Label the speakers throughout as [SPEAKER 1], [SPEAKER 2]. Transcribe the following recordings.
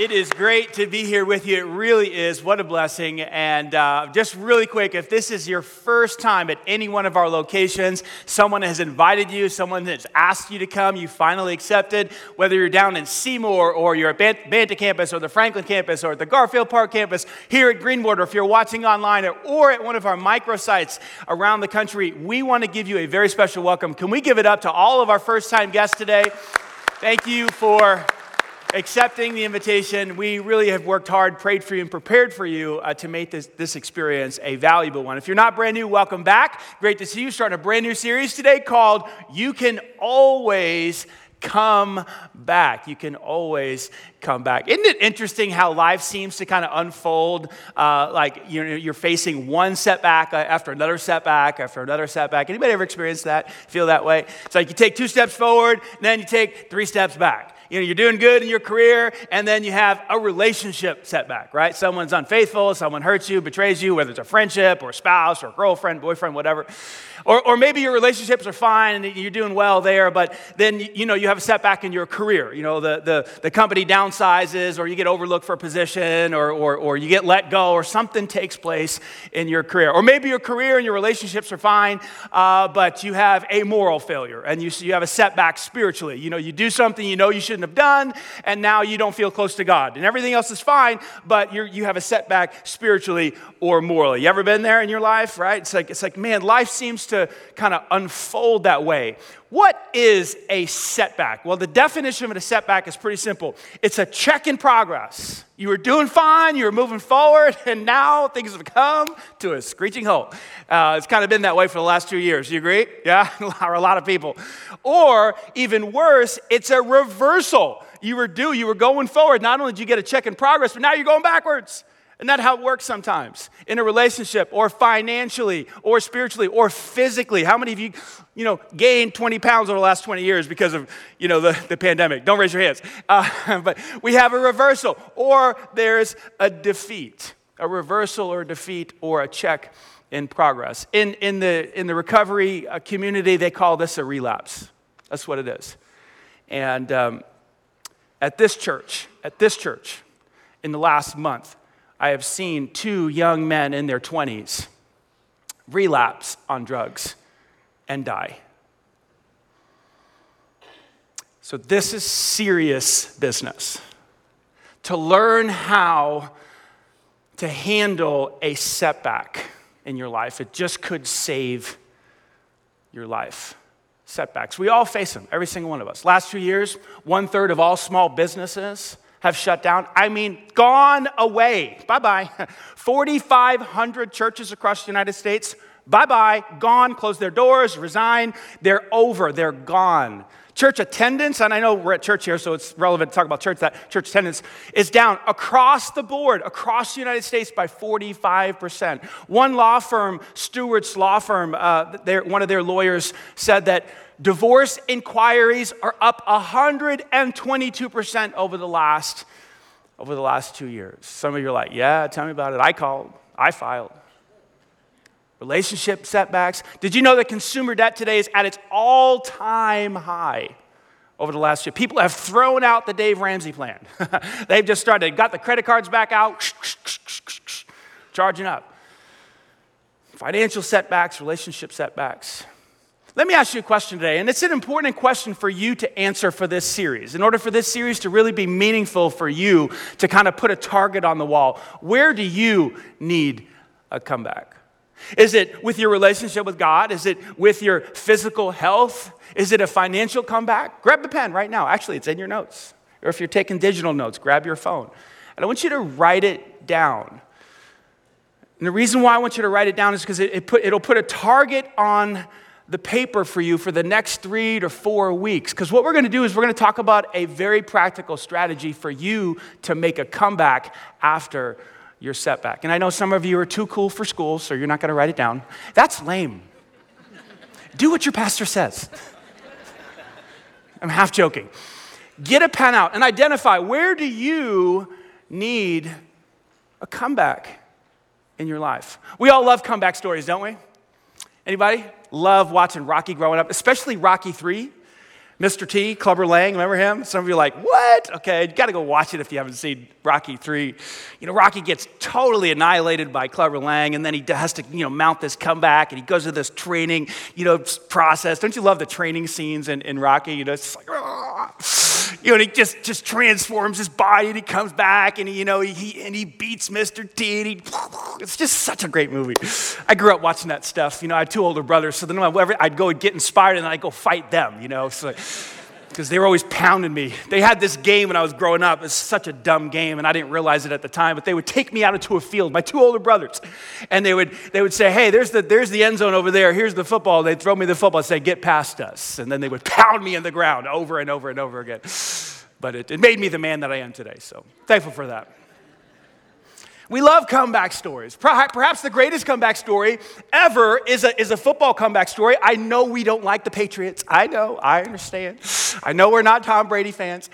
[SPEAKER 1] It is great to be here with you. It really is. What a blessing. And uh, just really quick, if this is your first time at any one of our locations, someone has invited you, someone has asked you to come, you finally accepted, whether you're down in Seymour or you're at Banta campus or the Franklin campus or at the Garfield Park campus, here at Greenwood, or if you're watching online or at one of our microsites around the country, we want to give you a very special welcome. Can we give it up to all of our first time guests today? Thank you for accepting the invitation. We really have worked hard, prayed for you, and prepared for you uh, to make this, this experience a valuable one. If you're not brand new, welcome back. Great to see you. Starting a brand new series today called You Can Always come back. You can always come back. Isn't it interesting how life seems to kind of unfold? Uh, like you're, you're facing one setback uh, after another setback after another setback. Anybody ever experienced that? Feel that way? It's like you take two steps forward, then you take three steps back you know, you're doing good in your career, and then you have a relationship setback, right? Someone's unfaithful, someone hurts you, betrays you, whether it's a friendship or a spouse or a girlfriend, boyfriend, whatever. Or, or maybe your relationships are fine and you're doing well there, but then you know you have a setback in your career. You know, the, the, the company downsizes or you get overlooked for a position or, or, or you get let go or something takes place in your career. Or maybe your career and your relationships are fine, uh, but you have a moral failure and you, you have a setback spiritually. You know, you do something you know you shouldn't have done and now you don't feel close to God. And everything else is fine, but you you have a setback spiritually or morally. You ever been there in your life, right? It's like, it's like man, life seems to kind of unfold that way. What is a setback? Well, the definition of a setback is pretty simple it's a check in progress. You were doing fine, you were moving forward, and now things have come to a screeching halt. Uh, it's kind of been that way for the last two years. You agree? Yeah? or a lot of people. Or even worse, it's a reversal. You were due, you were going forward. Not only did you get a check in progress, but now you're going backwards. Isn't that how it works sometimes in a relationship or financially or spiritually or physically? How many of you, you know, gained 20 pounds over the last 20 years because of, you know, the, the pandemic? Don't raise your hands. Uh, but we have a reversal or there's a defeat, a reversal or a defeat or a check in progress. In, in, the, in the recovery uh, community, they call this a relapse. That's what it is. And um, at this church, at this church, in the last month, I have seen two young men in their 20s relapse on drugs and die. So, this is serious business. To learn how to handle a setback in your life, it just could save your life. Setbacks. We all face them, every single one of us. Last two years, one third of all small businesses have shut down. I mean, gone away. Bye bye. 4,500 churches across the United States, bye bye, gone, closed their doors, resign. They're over, they're gone. Church attendance, and I know we're at church here, so it's relevant to talk about church, that church attendance is down across the board, across the United States by 45%. One law firm, Stewart's Law Firm, uh, one of their lawyers said that divorce inquiries are up 122% over the last over the last two years. Some of you are like, yeah, tell me about it. I called, I filed. Relationship setbacks. Did you know that consumer debt today is at its all time high over the last year? People have thrown out the Dave Ramsey plan. They've just started, got the credit cards back out, charging up. Financial setbacks, relationship setbacks. Let me ask you a question today, and it's an important question for you to answer for this series. In order for this series to really be meaningful for you to kind of put a target on the wall, where do you need a comeback? Is it with your relationship with God? Is it with your physical health? Is it a financial comeback? Grab the pen right now. Actually, it's in your notes. Or if you're taking digital notes, grab your phone. And I want you to write it down. And the reason why I want you to write it down is because it, it put, it'll put a target on the paper for you for the next three to four weeks. Because what we're going to do is we're going to talk about a very practical strategy for you to make a comeback after your setback. And I know some of you are too cool for school, so you're not going to write it down. That's lame. do what your pastor says. I'm half joking. Get a pen out and identify where do you need a comeback in your life. We all love comeback stories, don't we? Anybody love watching Rocky growing up, especially Rocky 3? Mr. T, Clubber Lang, remember him? Some of you are like, what? Okay, you gotta go watch it if you haven't seen Rocky 3. You know, Rocky gets totally annihilated by Clubber Lang, and then he has to, you know, mount this comeback, and he goes to this training, you know, process. Don't you love the training scenes in, in Rocky? You know, it's like, you know, and he just, just transforms his body, and he comes back, and he, you know, he, and he beats Mr. T, and he, it's just such a great movie. I grew up watching that stuff. You know, I had two older brothers, so then I'd go and get inspired, and I'd go fight them, you know, so because they were always pounding me. They had this game when I was growing up. It's such a dumb game, and I didn't realize it at the time. But they would take me out into a field, my two older brothers, and they would they would say, "Hey, there's the there's the end zone over there. Here's the football." They'd throw me the football and say, "Get past us," and then they would pound me in the ground over and over and over again. But it, it made me the man that I am today. So thankful for that. We love comeback stories. Perhaps the greatest comeback story ever is a, is a football comeback story. I know we don't like the Patriots. I know, I understand. I know we're not Tom Brady fans.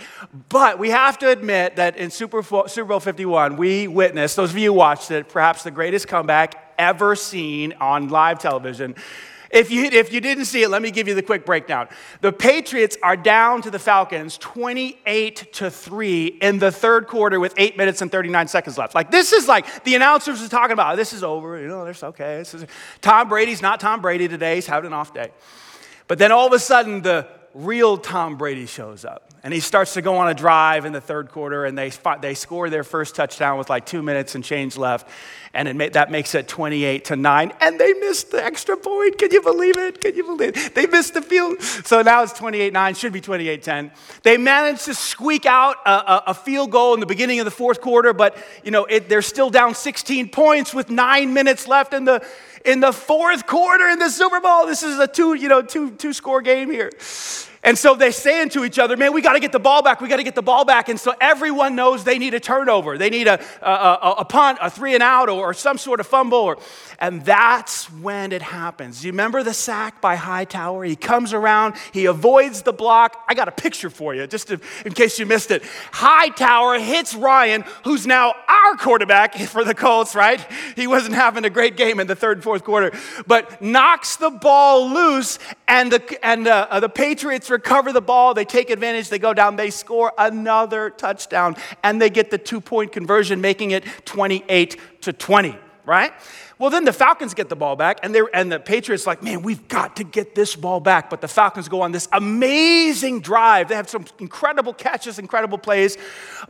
[SPEAKER 1] But we have to admit that in Super, Super Bowl 51, we witnessed, those of you who watched it, perhaps the greatest comeback ever seen on live television if you, if you didn't see it, let me give you the quick breakdown. The Patriots are down to the Falcons 28 to 3 in the third quarter with 8 minutes and 39 seconds left. Like, this is like the announcers are talking about, this is over, you know, this okay. This is, Tom Brady's not Tom Brady today, he's having an off day. But then all of a sudden, the real Tom Brady shows up. And he starts to go on a drive in the third quarter, and they, they score their first touchdown with like two minutes and change left. And it, that makes it 28 to 9. And they missed the extra point. Can you believe it? Can you believe it? They missed the field. So now it's 28 9, should be 28 10. They managed to squeak out a, a, field goal in the beginning of the fourth quarter, but you know, it, they're still down 16 points with nine minutes left in the, in the fourth quarter in the Super Bowl. This is a two, you know, two, two score game here. And so they saying to each other, man, we got to get the ball back. We got to get the ball back. And so everyone knows they need a turnover. They need a, a, a, a punt, a three and out, or, or some sort of fumble. Or, and that's when it happens. You remember the sack by Hightower? He comes around, he avoids the block. I got a picture for you, just to, in case you missed it. Hightower hits Ryan, who's now our quarterback for the Colts, right? He wasn't having a great game in the third and fourth quarter, but knocks the ball loose, and the, and uh, uh, the Patriots recover the ball. They take advantage, they go down, they score another touchdown, and they get the two point conversion, making it 28 to 20, right? Well, then the Falcons get the ball back, and, and the Patriots like, man, we've got to get this ball back. But the Falcons go on this amazing drive. They have some incredible catches, incredible plays,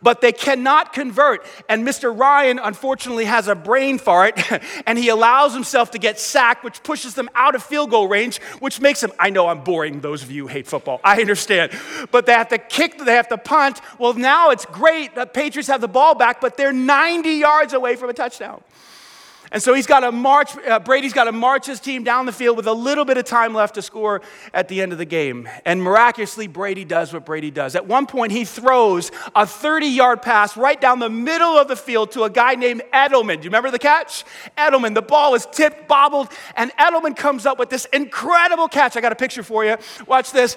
[SPEAKER 1] but they cannot convert. And Mr. Ryan, unfortunately, has a brain fart, and he allows himself to get sacked, which pushes them out of field goal range, which makes them, I know I'm boring those of you who hate football. I understand. But they have to kick, they have to punt. Well, now it's great that Patriots have the ball back, but they're 90 yards away from a touchdown. And so he's got to march, uh, Brady's got to march his team down the field with a little bit of time left to score at the end of the game. And miraculously, Brady does what Brady does. At one point, he throws a 30 yard pass right down the middle of the field to a guy named Edelman. Do you remember the catch? Edelman, the ball is tipped, bobbled, and Edelman comes up with this incredible catch. I got a picture for you. Watch this.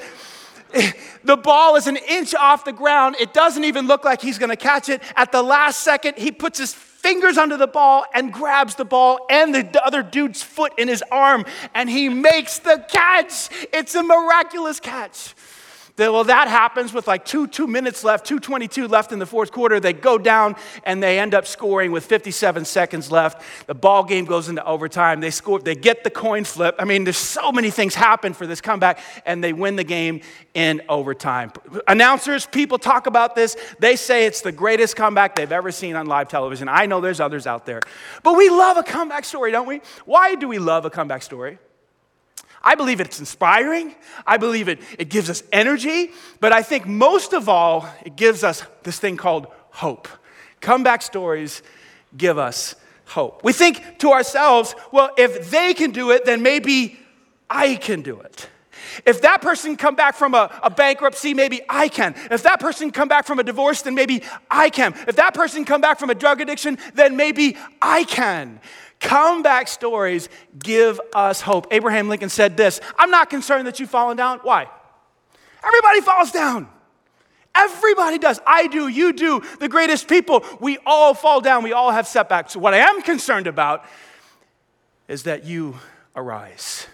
[SPEAKER 1] The ball is an inch off the ground. It doesn't even look like he's going to catch it. At the last second, he puts his fingers under the ball and grabs the ball and the other dude's foot in his arm and he makes the catch. It's a miraculous catch. Well, that happens with like two, two minutes left, 222 left in the fourth quarter. They go down and they end up scoring with 57 seconds left. The ball game goes into overtime. They score, they get the coin flip. I mean, there's so many things happen for this comeback, and they win the game in overtime. Announcers, people talk about this. They say it's the greatest comeback they've ever seen on live television. I know there's others out there. But we love a comeback story, don't we? Why do we love a comeback story? I believe it's inspiring. I believe it, it gives us energy. But I think most of all, it gives us this thing called hope. Comeback stories give us hope. We think to ourselves, well, if they can do it, then maybe I can do it. If that person come back from a, a, bankruptcy, maybe I can. If that person come back from a divorce, then maybe I can. If that person come back from a drug addiction, then maybe I can. Comeback stories give us hope. Abraham Lincoln said this I'm not concerned that you've fallen down. Why? Everybody falls down. Everybody does. I do, you do, the greatest people. We all fall down. We all have setbacks. What I am concerned about is that you arise.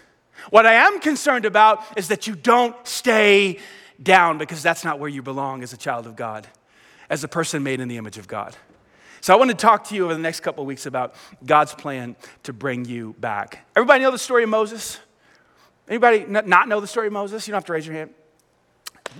[SPEAKER 1] What I am concerned about is that you don't stay down because that's not where you belong as a child of God, as a person made in the image of God. So I want to talk to you over the next couple of weeks about God's plan to bring you back. Everybody know the story of Moses? Anybody not know the story of Moses? You don't have to raise your hand.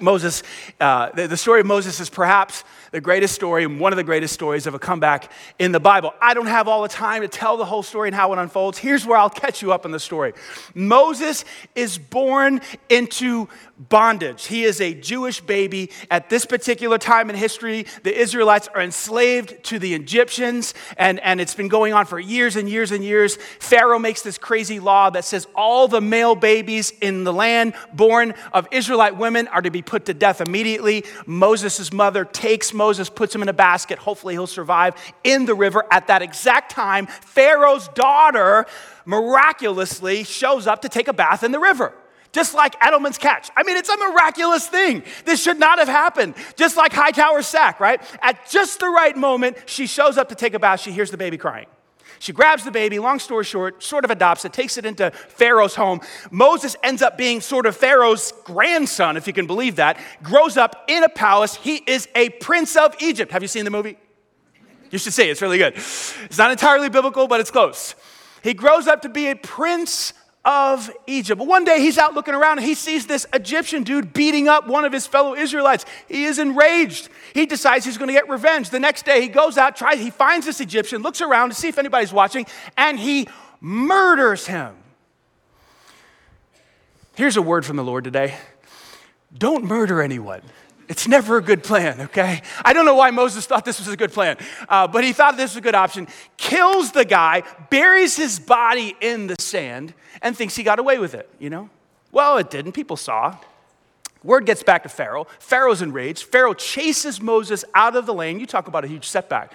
[SPEAKER 1] Moses, uh, the, story of Moses is perhaps the greatest story and one of the greatest stories of a comeback in the Bible. I don't have all the time to tell the whole story and how it unfolds. Here's where I'll catch you up in the story. Moses is born into bondage. He is a Jewish baby. At this particular time in history, the Israelites are enslaved to the Egyptians, and, and it's been going on for years and years and years. Pharaoh makes this crazy law that says all the male babies in the land born of Israelite women are to be put to death immediately. Moses' mother takes Moses, puts him in a basket. Hopefully, he'll survive in the river. At that exact time, Pharaoh's daughter miraculously shows up to take a bath in the river just like Edelman's catch. I mean, it's a miraculous thing. This should not have happened. Just like Hightower's sack, right? At just the right moment, she shows up to take a bath. She hears the baby crying. She grabs the baby, long story short, sort of adopts it, takes it into Pharaoh's home. Moses ends up being sort of Pharaoh's grandson, if you can believe that, grows up in a palace. He is a prince of Egypt. Have you seen the movie? You should see it, it's really good. It's not entirely biblical, but it's close. He grows up to be a prince of Egypt. One day he's out looking around and he sees this Egyptian dude beating up one of his fellow Israelites. He is enraged. He decides he's going to get revenge. The next day he goes out, tries, he finds this Egyptian, looks around to see if anybody's watching, and he murders him. Here's a word from the Lord today don't murder anyone. It's never a good plan, okay? I don't know why Moses thought this was a good plan, uh, but he thought this was a good option. Kills the guy, buries his body in the sand, and thinks he got away with it, you know? Well, it didn't. People saw. Word gets back to Pharaoh. Pharaoh's enraged. Pharaoh chases Moses out of the land. You talk about a huge setback.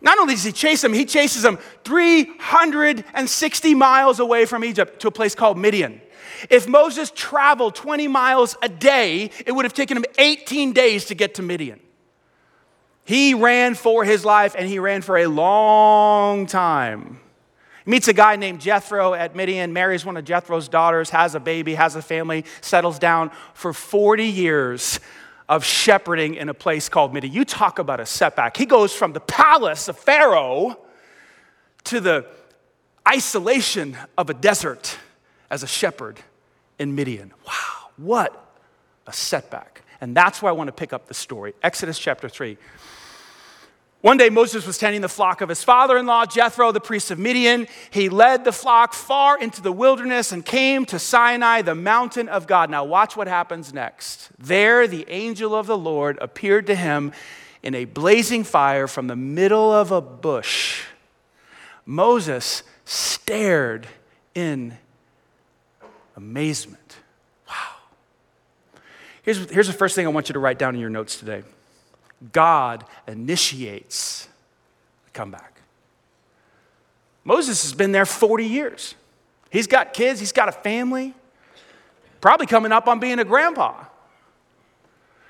[SPEAKER 1] Not only does he chase him, he chases him 360 miles away from Egypt to a place called Midian. If Moses traveled 20 miles a day, it would have taken him 18 days to get to Midian. He ran for his life and he ran for a long time. He meets a guy named Jethro at Midian, marries one of Jethro's daughters, has a baby, has a family, settles down for 40 years of shepherding in a place called Midian. You talk about a setback. He goes from the palace of Pharaoh to the isolation of a desert as a shepherd in Midian. Wow, what a setback. And that's why I want to pick up the story. Exodus chapter 3. One day, Moses was tending the flock of his father in law, Jethro, the priest of Midian. He led the flock far into the wilderness and came to Sinai, the mountain of God. Now, watch what happens next. There, the angel of the Lord appeared to him in a blazing fire from the middle of a bush. Moses stared in amazement. Wow. Here's, here's the first thing I want you to write down in your notes today God initiates the comeback. Moses has been there 40 years. He's got kids, he's got a family, probably coming up on being a grandpa.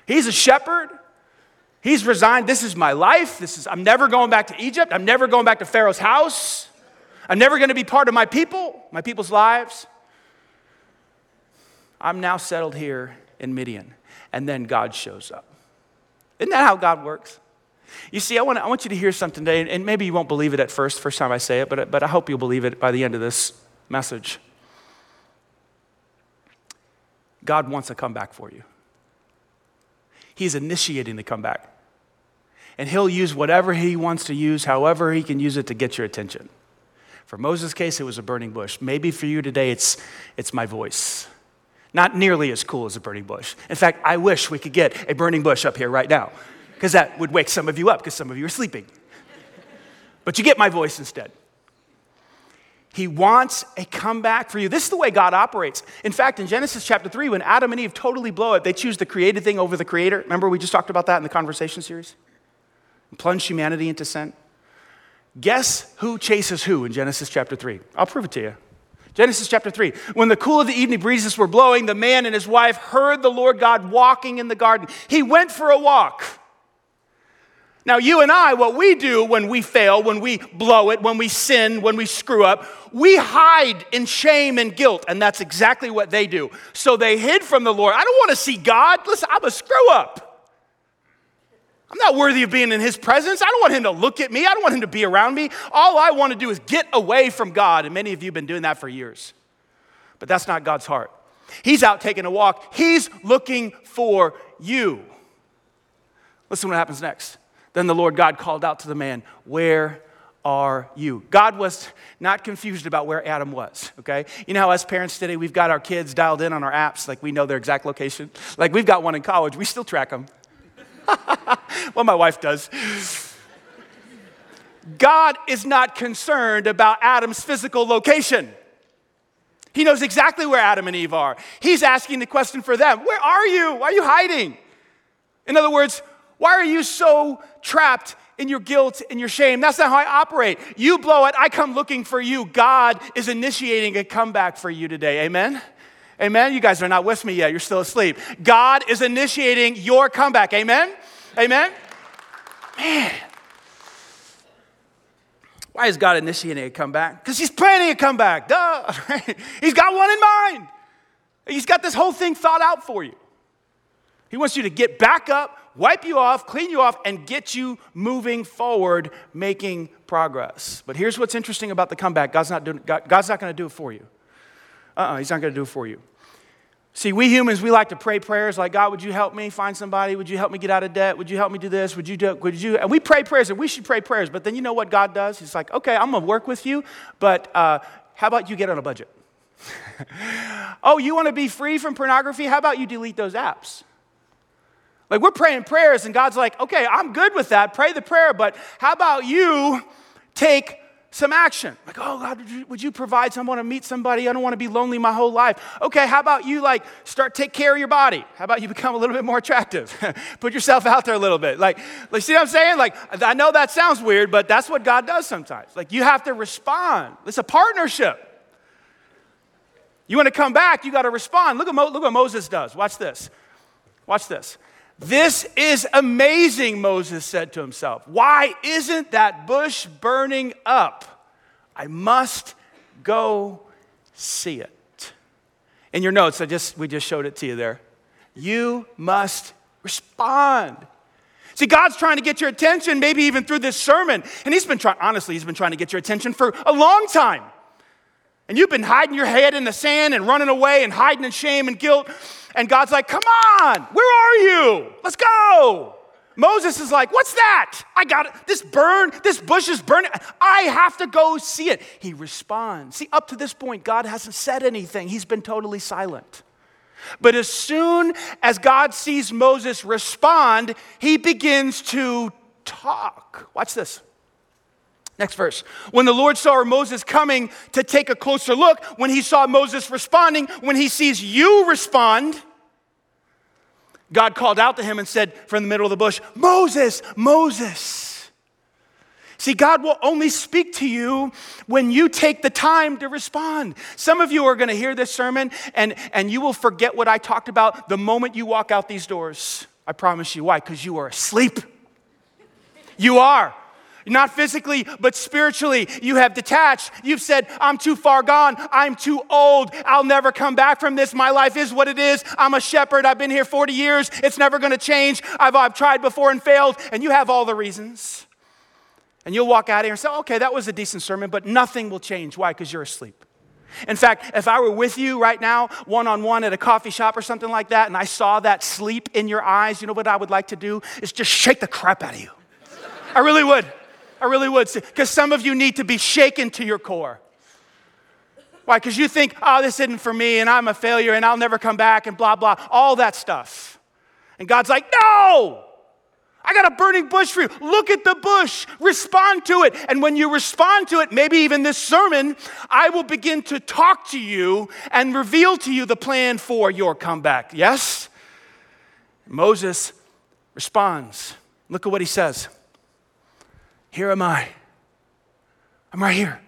[SPEAKER 1] He's a shepherd. He's resigned. This is my life. This is I'm never going back to Egypt. I'm never going back to Pharaoh's house. I'm never going to be part of my people, my people's lives. I'm now settled here in Midian. and then God shows up. Isn't that how God works? You see, I want, I want you to hear something today, and maybe you won't believe it at first, first time I say it, but, but I hope you'll believe it by the end of this message. God wants a comeback for you. He's initiating the comeback. And he'll use whatever he wants to use, however he can use it to get your attention. For Moses' case, it was a burning bush. Maybe for you today, it's, it's my voice. Not nearly as cool as a burning bush. In fact, I wish we could get a burning bush up here right now, because that would wake some of you up, because some of you are sleeping. But you get my voice instead. He wants a comeback for you. This is the way God operates. In fact, in Genesis chapter 3, when Adam and Eve totally blow it, they choose the created thing over the creator. Remember, we just talked about that in the conversation series? Plunge humanity into sin. Guess who chases who in Genesis chapter 3? I'll prove it to you. Genesis chapter 3. When the cool of the evening breezes were blowing, the man and his wife heard the Lord God walking in the garden. He went for a walk. Now, you and I, what we do when we fail, when we blow it, when we sin, when we screw up, we hide in shame and guilt. And that's exactly what they do. So they hid from the Lord. I don't want to see God. Listen, I'm a screw up. I'm not worthy of being in his presence. I don't want him to look at me. I don't want him to be around me. All I want to do is get away from God. And many of you have been doing that for years. But that's not God's heart. He's out taking a walk, he's looking for you. Listen what happens next. Then the Lord God called out to the man, Where are you? God was not confused about where Adam was, okay? You know how us parents today, we've got our kids dialed in on our apps, like we know their exact location? Like we've got one in college, we still track them. well, my wife does. God is not concerned about Adam's physical location. He knows exactly where Adam and Eve are. He's asking the question for them Where are you? Why are you hiding? In other words, why are you so trapped in your guilt and your shame? That's not how I operate. You blow it, I come looking for you. God is initiating a comeback for you today. Amen? Amen? You guys are not with me yet. You're still asleep. God is initiating your comeback. Amen? Amen? Man. Why is God initiating a comeback? Because He's planning a comeback. Duh. He's got one in mind. He's got this whole thing thought out for you. He wants you to get back up, wipe you off, clean you off, and get you moving forward, making progress. But here's what's interesting about the comeback God's not, God, God's not going to do it for you. Uh uh-uh, He's not going to do it for you. See, we humans, we like to pray prayers like, God, would you help me find somebody? Would you help me get out of debt? Would you help me do this? Would you do, would you? And we pray prayers and we should pray prayers. But then you know what God does? He's like, okay, I'm going to work with you, but uh, how about you get on a budget? oh, you want to be free from pornography? How about you delete those apps? Like we're praying prayers, and God's like, okay, I'm good with that. Pray the prayer, but how about you take some action? Like, oh God, would you, would you provide someone to meet somebody? I don't want to be lonely my whole life. Okay, how about you like start take care of your body? How about you become a little bit more attractive? Put yourself out there a little bit. Like, like, see what I'm saying? Like, I know that sounds weird, but that's what God does sometimes. Like, you have to respond. It's a partnership. You want to come back, you got to respond. Look at, Mo- look what Moses does. Watch this. Watch this. This is amazing, Moses said to himself. Why isn't that bush burning up? I must go see it. In your notes, I just, we just showed it to you there. You must respond. See, God's trying to get your attention, maybe even through this sermon. And He's been trying, honestly, He's been trying to get your attention for a long time. And you've been hiding your head in the sand and running away and hiding in shame and guilt. And God's like, come on, where are you? Let's go. Moses is like, what's that? I got it. This burn, this bush is burning. I have to go see it. He responds. See, up to this point, God hasn't said anything, he's been totally silent. But as soon as God sees Moses respond, he begins to talk. Watch this. Next verse. When the Lord saw Moses coming to take a closer look, when he saw Moses responding, when he sees you respond, God called out to him and said from the middle of the bush, Moses, Moses. See, God will only speak to you when you take the time to respond. Some of you are going to hear this sermon and, and you will forget what I talked about the moment you walk out these doors. I promise you. Why? Because you are asleep. You are. Not physically, but spiritually. You have detached. You've said, I'm too far gone. I'm too old. I'll never come back from this. My life is what it is. I'm a shepherd. I've been here 40 years. It's never going to change. I've, I've tried before and failed. And you have all the reasons. And you'll walk out here and say, okay, that was a decent sermon, but nothing will change. Why? Because you're asleep. In fact, if I were with you right now, one on one at a coffee shop or something like that, and I saw that sleep in your eyes, you know what I would like to do? Is just shake the crap out of you. I really would. I really would. Because some of you need to be shaken to your core. Why? Because you think, oh, this isn't for me, and I'm a failure, and I'll never come back, and blah, blah, all that stuff. And God's like, no! I got a burning bush for you. Look at the bush, respond to it. And when you respond to it, maybe even this sermon, I will begin to talk to you and reveal to you the plan for your comeback. Yes? Moses responds. Look at what he says. Here am I. I'm right here.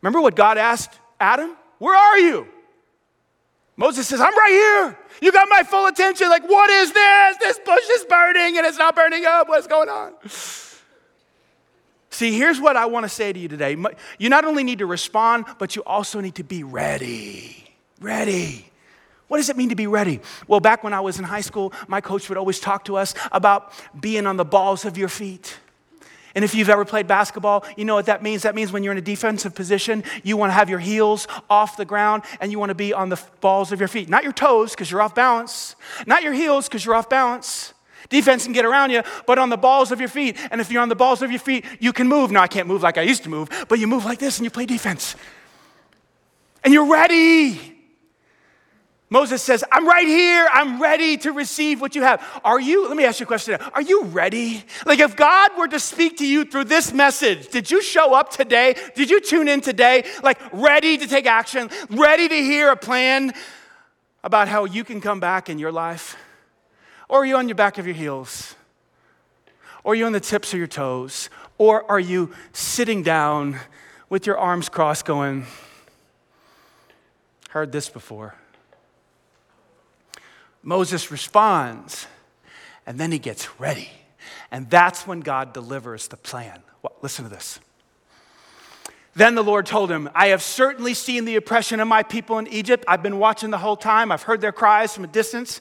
[SPEAKER 1] Remember what God asked Adam? Where are you? Moses says, I'm right here. You got my full attention. Like, what is this? This bush is burning and it's not burning up. What's going on? See, here's what I want to say to you today. You not only need to respond, but you also need to be ready. Ready. What does it mean to be ready? Well, back when I was in high school, my coach would always talk to us about being on the balls of your feet. And if you've ever played basketball, you know what that means. That means when you're in a defensive position, you want to have your heels off the ground and you want to be on the balls of your feet. Not your toes, because you're off balance. Not your heels, because you're off balance. Defense can get around you, but on the balls of your feet. And if you're on the balls of your feet, you can move. Now, I can't move like I used to move, but you move like this and you play defense. And you're ready. Moses says, I'm right here. I'm ready to receive what you have. Are you, let me ask you a question. Are you ready? Like, if God were to speak to you through this message, did you show up today? Did you tune in today? Like, ready to take action, ready to hear a plan about how you can come back in your life? Or are you on your back of your heels? Or are you on the tips of your toes? Or are you sitting down with your arms crossed going, heard this before? Moses responds, and then he gets ready. And that's when God delivers the plan. Well, listen to this. Then the Lord told him, I have certainly seen the oppression of my people in Egypt. I've been watching the whole time. I've heard their cries from a distance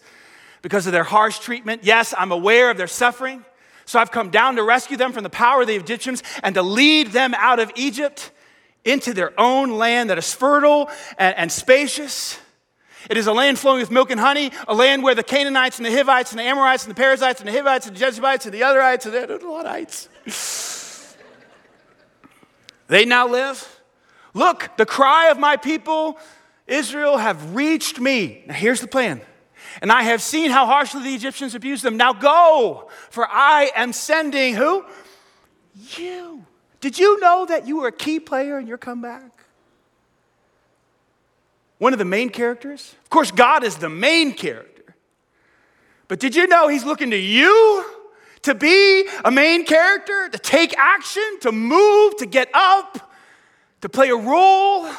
[SPEAKER 1] because of their harsh treatment. Yes, I'm aware of their suffering. So I've come down to rescue them from the power of the Egyptians and to lead them out of Egypt into their own land that is fertile and, and spacious. It is a land flowing with milk and honey, a land where the Canaanites and the Hivites and the Amorites and the Perizzites and the Hivites and the Jebusites and the otherites and the Lodites. they now live. Look, the cry of my people, Israel, have reached me. Now here's the plan. And I have seen how harshly the Egyptians abused them. Now go, for I am sending who? You. Did you know that you were a key player in your comeback? One of the main characters? Of course, God is the main character. But did you know He's looking to you to be a main character, to take action, to move, to get up, to play a role,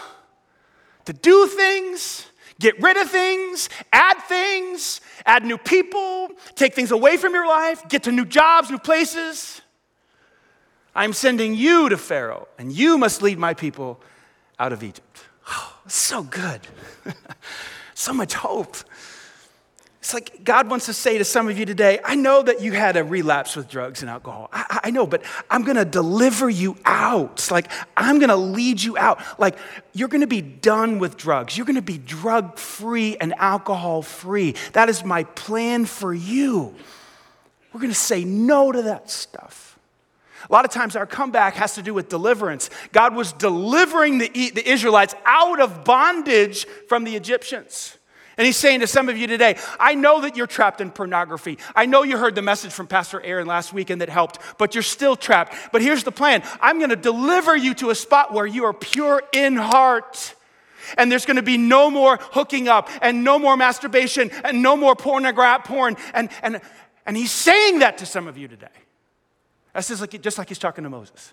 [SPEAKER 1] to do things? Get rid of things, add things, add new people, take things away from your life, get to new jobs, new places. I'm sending you to Pharaoh, and you must lead my people out of Egypt. Oh, so good. so much hope. It's like God wants to say to some of you today, I know that you had a relapse with drugs and alcohol. I, I know, but I'm going to deliver you out. Like, I'm going to lead you out. Like, you're going to be done with drugs. You're going to be drug free and alcohol free. That is my plan for you. We're going to say no to that stuff. A lot of times our comeback has to do with deliverance. God was delivering the, the Israelites out of bondage from the Egyptians. And he's saying to some of you today, I know that you're trapped in pornography. I know you heard the message from Pastor Aaron last weekend that helped, but you're still trapped. But here's the plan I'm going to deliver you to a spot where you are pure in heart. And there's going to be no more hooking up and no more masturbation and no more pornograph porn. And, and, and he's saying that to some of you today. That's just like, just like he's talking to Moses.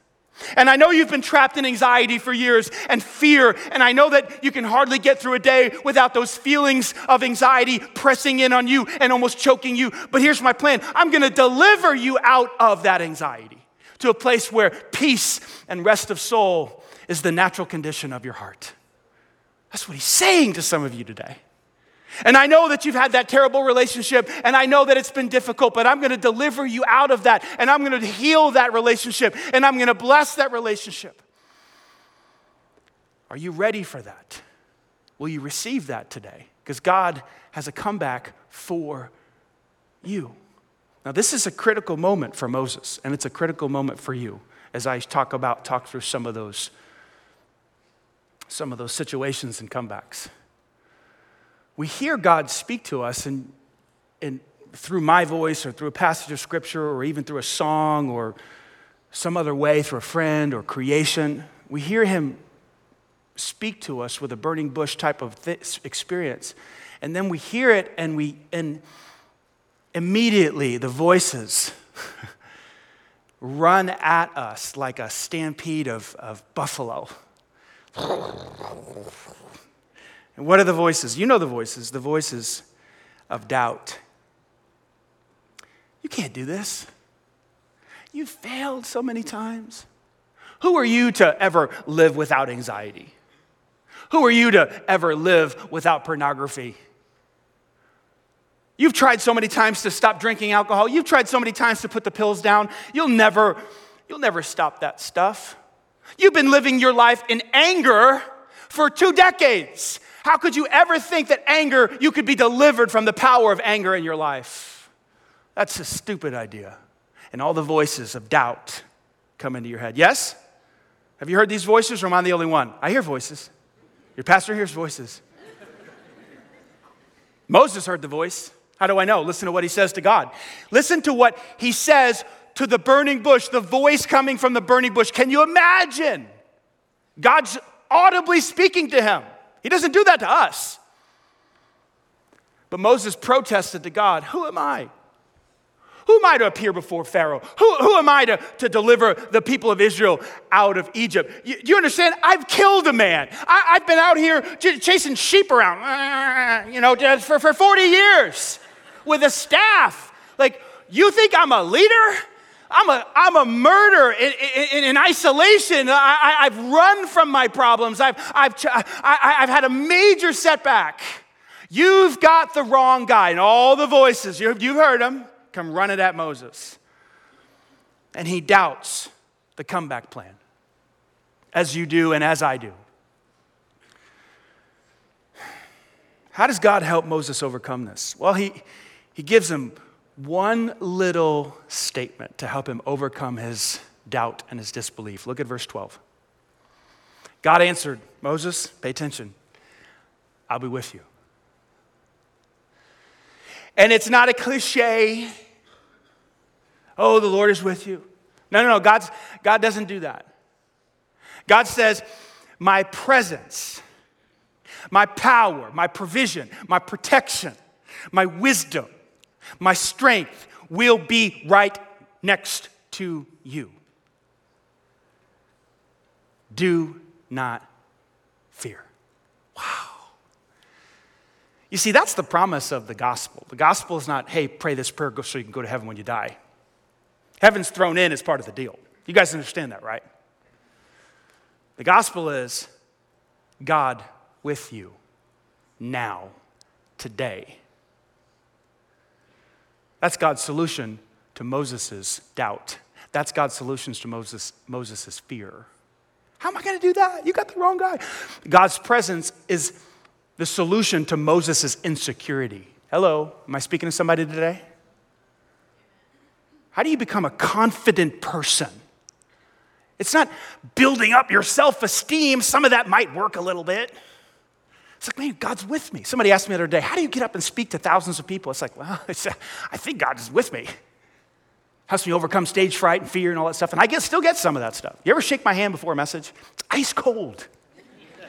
[SPEAKER 1] And I know you've been trapped in anxiety for years and fear, and I know that you can hardly get through a day without those feelings of anxiety pressing in on you and almost choking you. But here's my plan I'm gonna deliver you out of that anxiety. to a place where peace and rest of soul is the natural condition of your heart. That's what he's saying to some of you today. And I know that you've had that terrible relationship, and I know that it's been difficult, but I'm to deliver you out of that, and I'm to heal that relationship, and I'm to bless that relationship. Are you ready for that? Will you receive that today? Because God has a comeback for you. Now, this is a critical moment for Moses, and it's a critical moment for you as I talk about, talk through some of those, some of those situations and comebacks. We hear God speak to us and, and through my voice or through a passage of scripture or even through a song or some other way through a friend or creation. We hear him speak to us with a burning bush type of th- experience. And then we hear it and we and immediately the voices run at us like a stampede of, of buffalo. And what are the voices? You know the voices, the voices of doubt. You can't do this. You failed so many times. Who are you to ever live without anxiety? Who are you to ever live without pornography? You've tried so many times to stop drinking alcohol. You've tried so many times to put the pills down. You'll never, you'll never stop that stuff. You've been living your life in anger for two decades. How could you ever think that anger, you could be delivered from the power of anger in your life? That's a stupid idea. And all the voices of doubt come into your head. Yes? Have you heard these voices, or am I the only one? I hear voices. Your pastor hears voices. Moses heard the voice. How do I know? Listen to what he says to God. Listen to what he says to the burning bush, the voice coming from the burning bush. Can you imagine? God's audibly speaking to him. He doesn't do that to us. But Moses protested to God Who am I? Who am I to appear before Pharaoh? Who, who am I to, to deliver the people of Israel out of Egypt? You, you understand? I've killed a man. I, have been out here ch- chasing sheep around, you know, for, for 40 years with a staff. Like, you think I'm a leader? I'm a, I'm a murderer in, in, in isolation. I, have run from my problems. I've, I've, I, I've had a major setback. You've got the wrong guy. And all the voices, you've, you've heard them come running at Moses. And he doubts the comeback plan, as you do and as I do. How does God help Moses overcome this? Well, he, he gives him one little statement to help him overcome his doubt and his disbelief. Look at verse 12. God answered, Moses, pay attention, I'll be with you. And it's not a cliche. Oh, the Lord is with you. No, no, no. God's, God doesn't do that. God says, My presence, my power, my provision, my protection, my wisdom, my strength will be right next to you. Do not fear. Wow. You see, that's the promise of the gospel. The gospel is not, hey, pray this prayer so you can go to heaven when you die. Heaven's thrown in as part of the deal. You guys understand that, right? The gospel is God with you now, today. That's God's solution to Moses' doubt. That's God's solutions to Moses' Moses' fear. How am I going to do that? You got the wrong guy. God's presence is the solution to Moses' insecurity. Hello, am I speaking to somebody today? How do you become a confident person? It's not building up your self esteem. Some of that might work a little bit. It's like, man, God's with me. Somebody asked me the other day, how do you get up and speak to thousands of people? It's like, well, it's, I think God is with me. Helps me overcome stage fright and fear and all that stuff. And I get, still get some of that stuff. You ever shake my hand before a message? It's ice cold.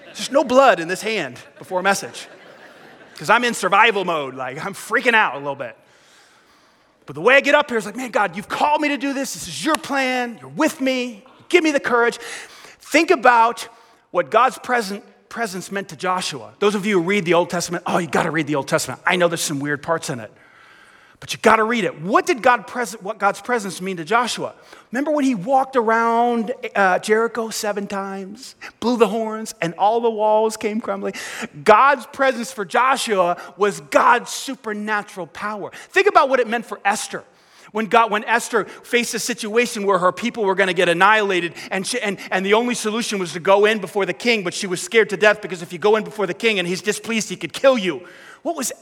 [SPEAKER 1] There's no blood in this hand before a message because I'm in survival mode. Like, I'm freaking out a little bit. But the way I get up here is like, man, God, you've called me to do this. This is your plan. You're with me. Give me the courage. Think about what God's present, presence meant to Joshua. Those of you who read the Old Testament, oh, you got to read the Old Testament. I know there's some weird parts in it. But you got to read it. What did God pres- what God's presence mean to Joshua? Remember when he walked around uh, Jericho seven times, blew the horns, and all the walls came crumbling? God's presence for Joshua was God's supernatural power. Think about what it meant for Esther. When, God, when Esther faced a situation where her people were going to get annihilated, and, she, and, and the only solution was to go in before the king, but she was scared to death because if you go in before the king and he's displeased, he could kill you. What was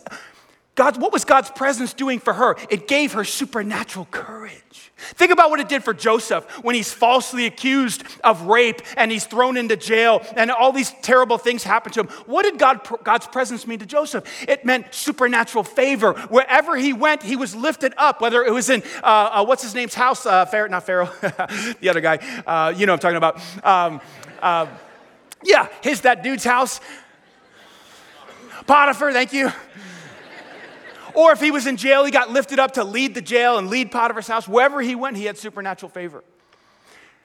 [SPEAKER 1] God, what was God's presence doing for her? It gave her supernatural courage. Think about what it did for Joseph when he's falsely accused of rape and he's thrown into jail and all these terrible things happen to him. What did God, God's presence mean to Joseph? It meant supernatural favor. Wherever he went, he was lifted up, whether it was in, uh, uh, what's his name's house? Uh, Pharaoh, not Pharaoh, the other guy. Uh, you know I'm talking about. Um, uh, yeah, his, that dude's house. Potiphar, thank you. Or if he was in jail, he got lifted up to lead the jail and lead Potiphar's house. Wherever he went, he had supernatural favor.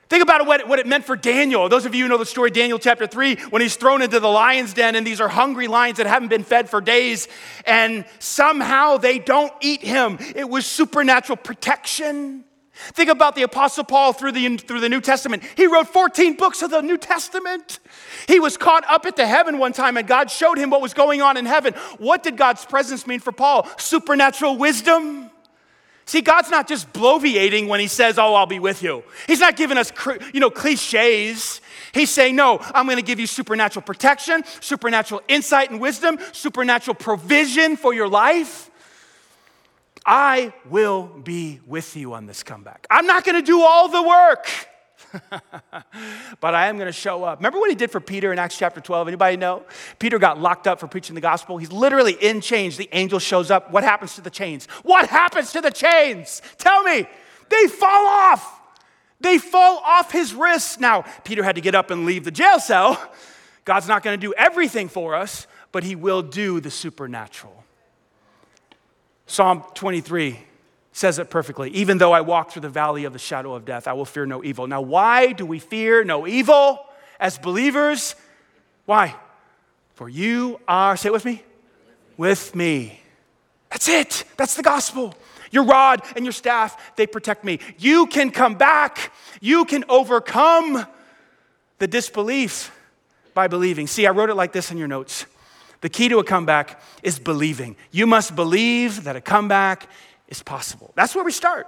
[SPEAKER 1] Think about what, what it meant for Daniel. Those of you who know the story, Daniel chapter 3, when he's thrown into the lion's den, and these are hungry lions that haven't been fed for days, and somehow they don't eat him. It was supernatural protection. Think about the Apostle Paul through the, through the New Testament. He wrote 14 books of the New Testament. He was caught up into heaven one time, and God showed him what was going on in heaven. What did God's presence mean for Paul? Supernatural wisdom. See, God's not just bloviating when He says, Oh, I'll be with you. He's not giving us, you know, cliches. He's saying, No, I'm going to give you supernatural protection, supernatural insight and wisdom, supernatural provision for your life. I will be with you on this comeback. I'm not going to do all the work. but I am going to show up. Remember what he did for Peter in Acts chapter 12? Anybody know? Peter got locked up for preaching the gospel. He's literally in chains. The angel shows up. What happens to the chains? What happens to the chains? Tell me. They fall off. They fall off his wrists. Now, Peter had to get up and leave the jail cell. God's not going to do everything for us, but he will do the supernatural. Psalm 23 says it perfectly. Even though I walk through the valley of the shadow of death, I will fear no evil. Now, why do we fear no evil as believers? Why? For you are, say it with me, with me. That's it. That's the gospel. Your rod and your staff, they protect me. You can come back. You can overcome the disbelief by believing. See, I wrote it like this in your notes. The key to a comeback is believing. You must believe that a comeback is possible. That's where we start.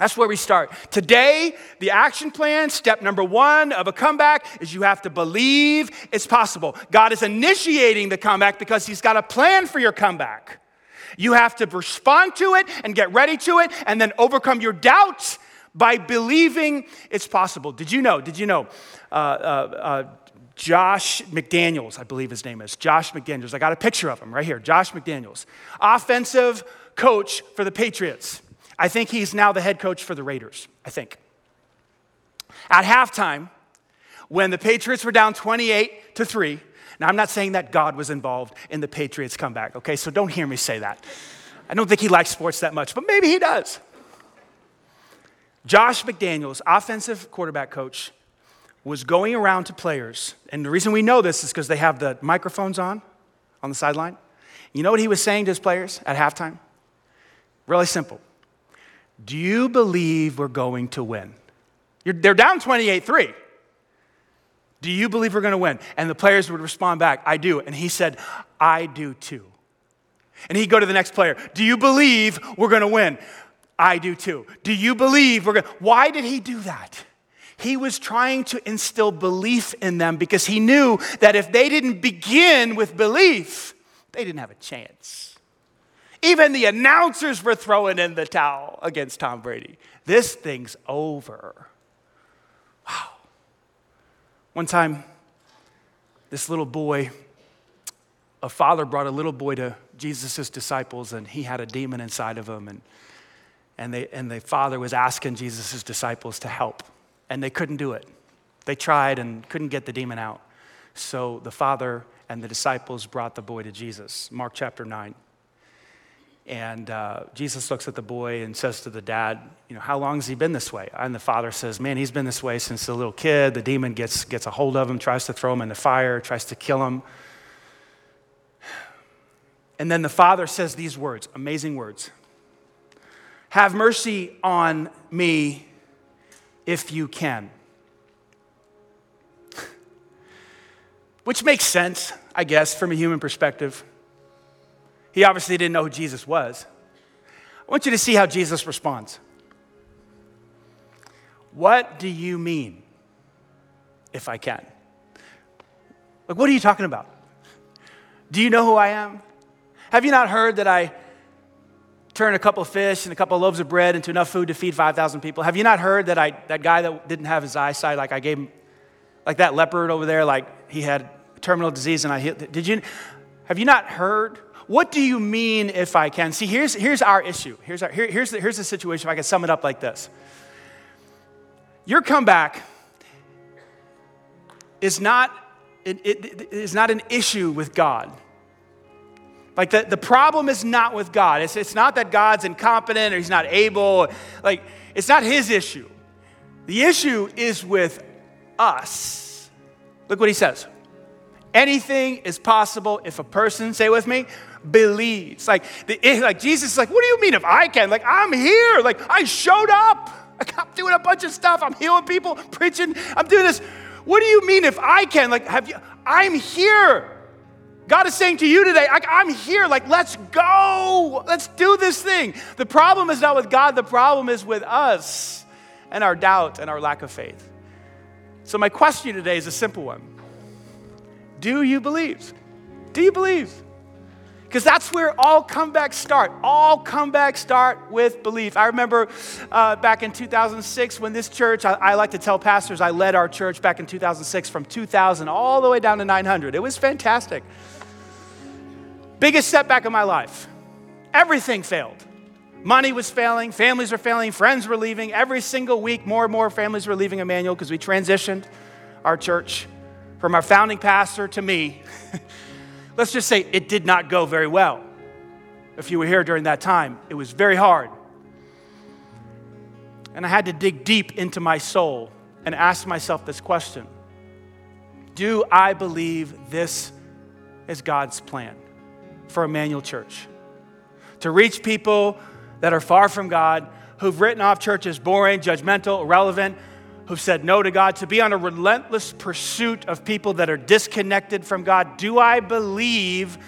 [SPEAKER 1] That's where we start. Today, the action plan, step number one of a comeback, is you have to believe it's possible. God is initiating the comeback because He's got a plan for your comeback. You have to respond to it and get ready to it and then overcome your doubts by believing it's possible. Did you know? Did you know? Uh, uh, uh, Josh McDaniels, I believe his name is. Josh McDaniels. I got a picture of him right here. Josh McDaniels, offensive coach for the Patriots. I think he's now the head coach for the Raiders, I think. At halftime, when the Patriots were down 28 to 3, now I'm not saying that God was involved in the Patriots comeback, okay? So don't hear me say that. I don't think he likes sports that much, but maybe he does. Josh McDaniels, offensive quarterback coach, was going around to players, and the reason we know this is because they have the microphones on on the sideline. You know what he was saying to his players at halftime? Really simple. Do you believe we're going to win? You're, they're down 28 3. Do you believe we're going to win? And the players would respond back, I do. And he said, I do too. And he'd go to the next player, Do you believe we're going to win? I do too. Do you believe we're going to? Why did he do that? He was trying to instill belief in them because he knew that if they didn't begin with belief, they didn't have a chance. Even the announcers were throwing in the towel against Tom Brady. This thing's over. Wow. One time, this little boy, a father brought a little boy to Jesus' disciples, and he had a demon inside of him. And, and, they, and the father was asking Jesus' disciples to help and they couldn't do it. They tried and couldn't get the demon out. So the father and the disciples brought the boy to Jesus. Mark chapter 9. And uh, Jesus looks at the boy and says to the dad, You know, how long has he been this way? And the father says, Man, he's been this way since a little kid. The demon gets, gets a hold of him, tries to throw him in the fire, tries to kill him. And then the father says these words, amazing words. Have mercy on me if you can. Which makes sense, I guess, from a human perspective. He obviously didn't know who Jesus was. I want you to see how Jesus responds. What do you mean, if I can? Like, what are you talking about? Do you know who I am? Have you not heard that I turned a couple of fish and a couple of loaves of bread into enough food to feed 5,000 people? Have you not heard that I, that guy that didn't have his eyesight, like I gave him, like that leopard over there, like he had terminal disease and I healed, did you, have you not heard? What do you mean if I can? See, here's, here's our issue. Here's, our, here, here's, the, here's the situation, if I can sum it up like this. Your comeback is not, it, it, it is not an issue with God. Like the, the problem is not with God. It's, it's not that God's incompetent or he's not able. Like, it's not his issue. The issue is with us. Look what he says. Anything is possible if a person, say with me, believes. Like, the, like Jesus is like, what do you mean if I can? Like, I'm here. Like, I showed up. I'm doing a bunch of stuff. I'm healing people, preaching. I'm doing this. What do you mean if I can? Like, have you? I'm here. God is saying to you today, I'm here. Like, let's go. Let's do this thing. The problem is not with God, the problem is with us and our doubt and our lack of faith. So, my question today is a simple one Do you believe? Do you believe? Because that's where all comebacks start. All comebacks start with belief. I remember uh, back in 2006 when this church, I, I, like to tell pastors, I led our church back in 2006 from 2000 all the way down to 900. It was fantastic. Biggest setback of my life. Everything failed. Money was failing, families were failing, friends were leaving. Every single week, more and more families were leaving Emmanuel because we transitioned our church from our founding pastor to me. let's just say it did not go very well. If you were here during that time, it was very hard. And I had to dig deep into my soul and ask myself this question Do I believe this is God's plan for Emmanuel Church? To reach people that are far from God, who've written off church as boring, judgmental, irrelevant, who've said no to God, to be on a relentless pursuit of people that are disconnected from God. Do I believe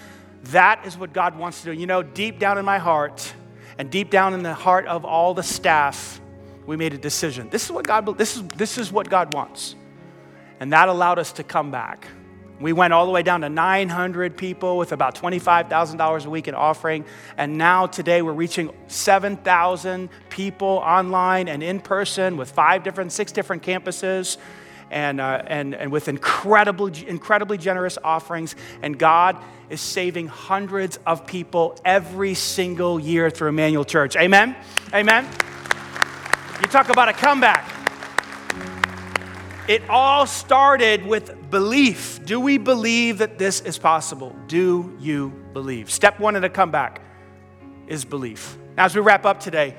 [SPEAKER 1] that is what God wants to do? You know, deep down in my heart and deep down in the heart of all the staff, we made a decision. This is what God this is this is what God wants. And that allowed us to come back. We went all the way down to 900 people with about $25,000 a week in offering. And now, today, we're reaching 7,000 people online and in person with five different, six different campuses. And, uh, and, and with incredibly, incredibly generous offerings. And God is saving hundreds of people every single year through Emmanuel Church. Amen? Amen? You talk about a comeback. It all started with belief. Do we believe that this is possible? Do you believe? Step one in a comeback is belief. Now, as we wrap up today,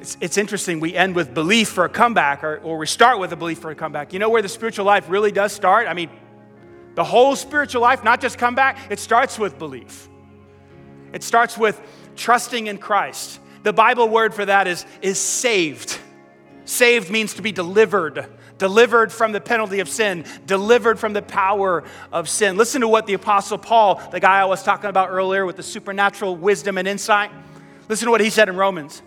[SPEAKER 1] it's, it's interesting. We end with belief for a comeback, or, or we start with a belief for a comeback. You know where the spiritual life really does start? I mean, the whole spiritual life, not just comeback, it starts with belief. It starts with trusting in Christ. The Bible word for that is, is saved. Saved means to be delivered delivered from the penalty of sin, delivered from the power of sin. Listen to what the Apostle Paul, the guy I was talking about earlier with the supernatural wisdom and insight, listen to what he said in Romans.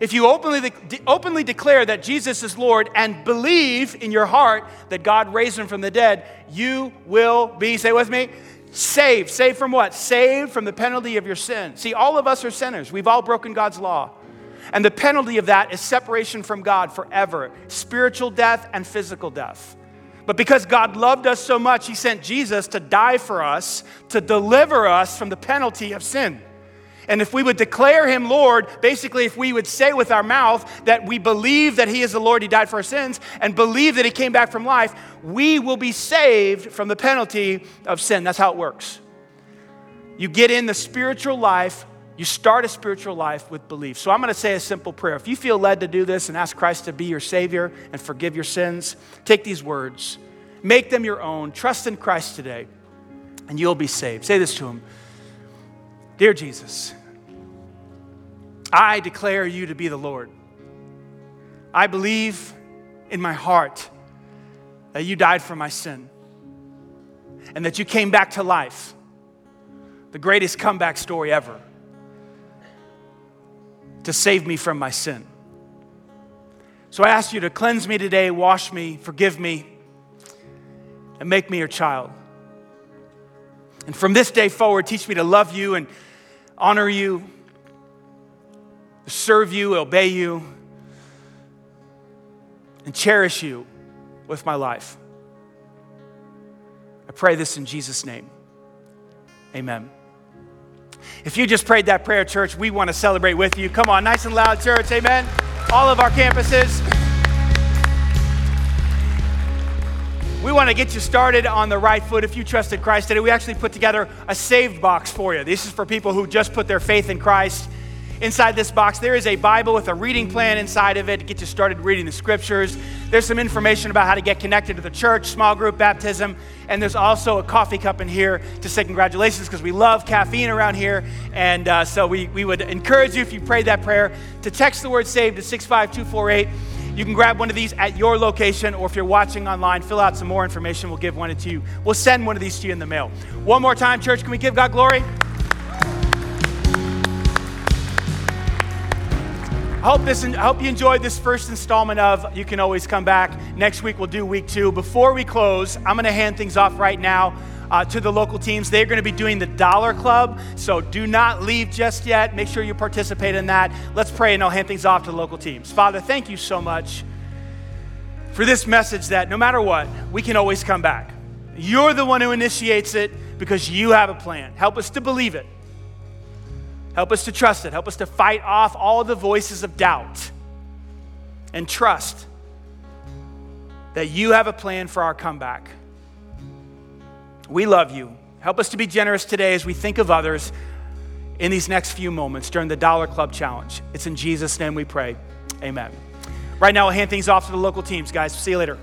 [SPEAKER 1] If you openly, de- openly declare that Jesus is Lord and believe in your heart that God raised him from the dead, you will be, say with me, saved. Saved from what? Saved from the penalty of your sin. See, all of us are sinners. We've all broken God's law. And the penalty of that is separation from God forever spiritual death and physical death. But because God loved us so much, He sent Jesus to die for us, to deliver us from the penalty of sin. And if we would declare Him Lord, basically, if we would say with our mouth that we believe that He is the Lord, He died for our sins, and believe that He came back from life, we will be saved from the penalty of sin. That's how it works. You get in the spiritual life you start a spiritual life with belief. So I'm going to say a simple prayer. If you feel led to do this and ask Christ to be your Savior and forgive your sins, take these words, make them your own, trust in Christ today, and you'll be saved. Say this to Him Dear Jesus, I declare you to be the Lord. I believe in my heart that you died for my sin and that you came back to life. The greatest comeback story ever to save me from my sin. So I ask you to cleanse me today, wash me, forgive me, and make me your child. And from this day forward, teach me to love you and honor you, serve you, obey you, and cherish you with my life. I pray this in Jesus' name. Amen. If you just prayed that prayer, church, we want to celebrate with you. Come on, nice and loud, church. Amen. All of our campuses. We want to get you started on the right foot if you trusted Christ today. We actually put together a saved box for you. This is for people who just put their faith in Christ. Inside this box, there is a Bible with a reading plan inside of it to get you started reading the scriptures. There's some information about how to get connected to the church, small group baptism, and there's also a coffee cup in here to say congratulations because we love caffeine around here. And uh, so we, we would encourage you, if you prayed that prayer, to text the word saved to 65248. You can grab one of these at your location, or if you're watching online, fill out some more information. We'll give one to you. We'll send one of these to you in the mail. One more time, church, can we give God glory? Hope, this, I hope you enjoyed this first installment of You Can Always Come Back. Next week, we'll do week two. Before we close, I'm going to hand things off right now uh, to the local teams. They're going to be doing the Dollar Club, so do not leave just yet. Make sure you participate in that. Let's pray, and I'll hand things off to the local teams. Father, thank you so much for this message that no matter what, we can always come back. You're the one who initiates it because you have a plan. Help us to believe it. Help us to trust it. Help us to fight off all the voices of doubt and trust that you have a plan for our comeback. We love you. Help us to be generous today as we think of others in these next few moments during the Dollar Club Challenge. It's in Jesus' name we pray. Amen. Right now, I'll hand things off to the local teams, guys. See you later.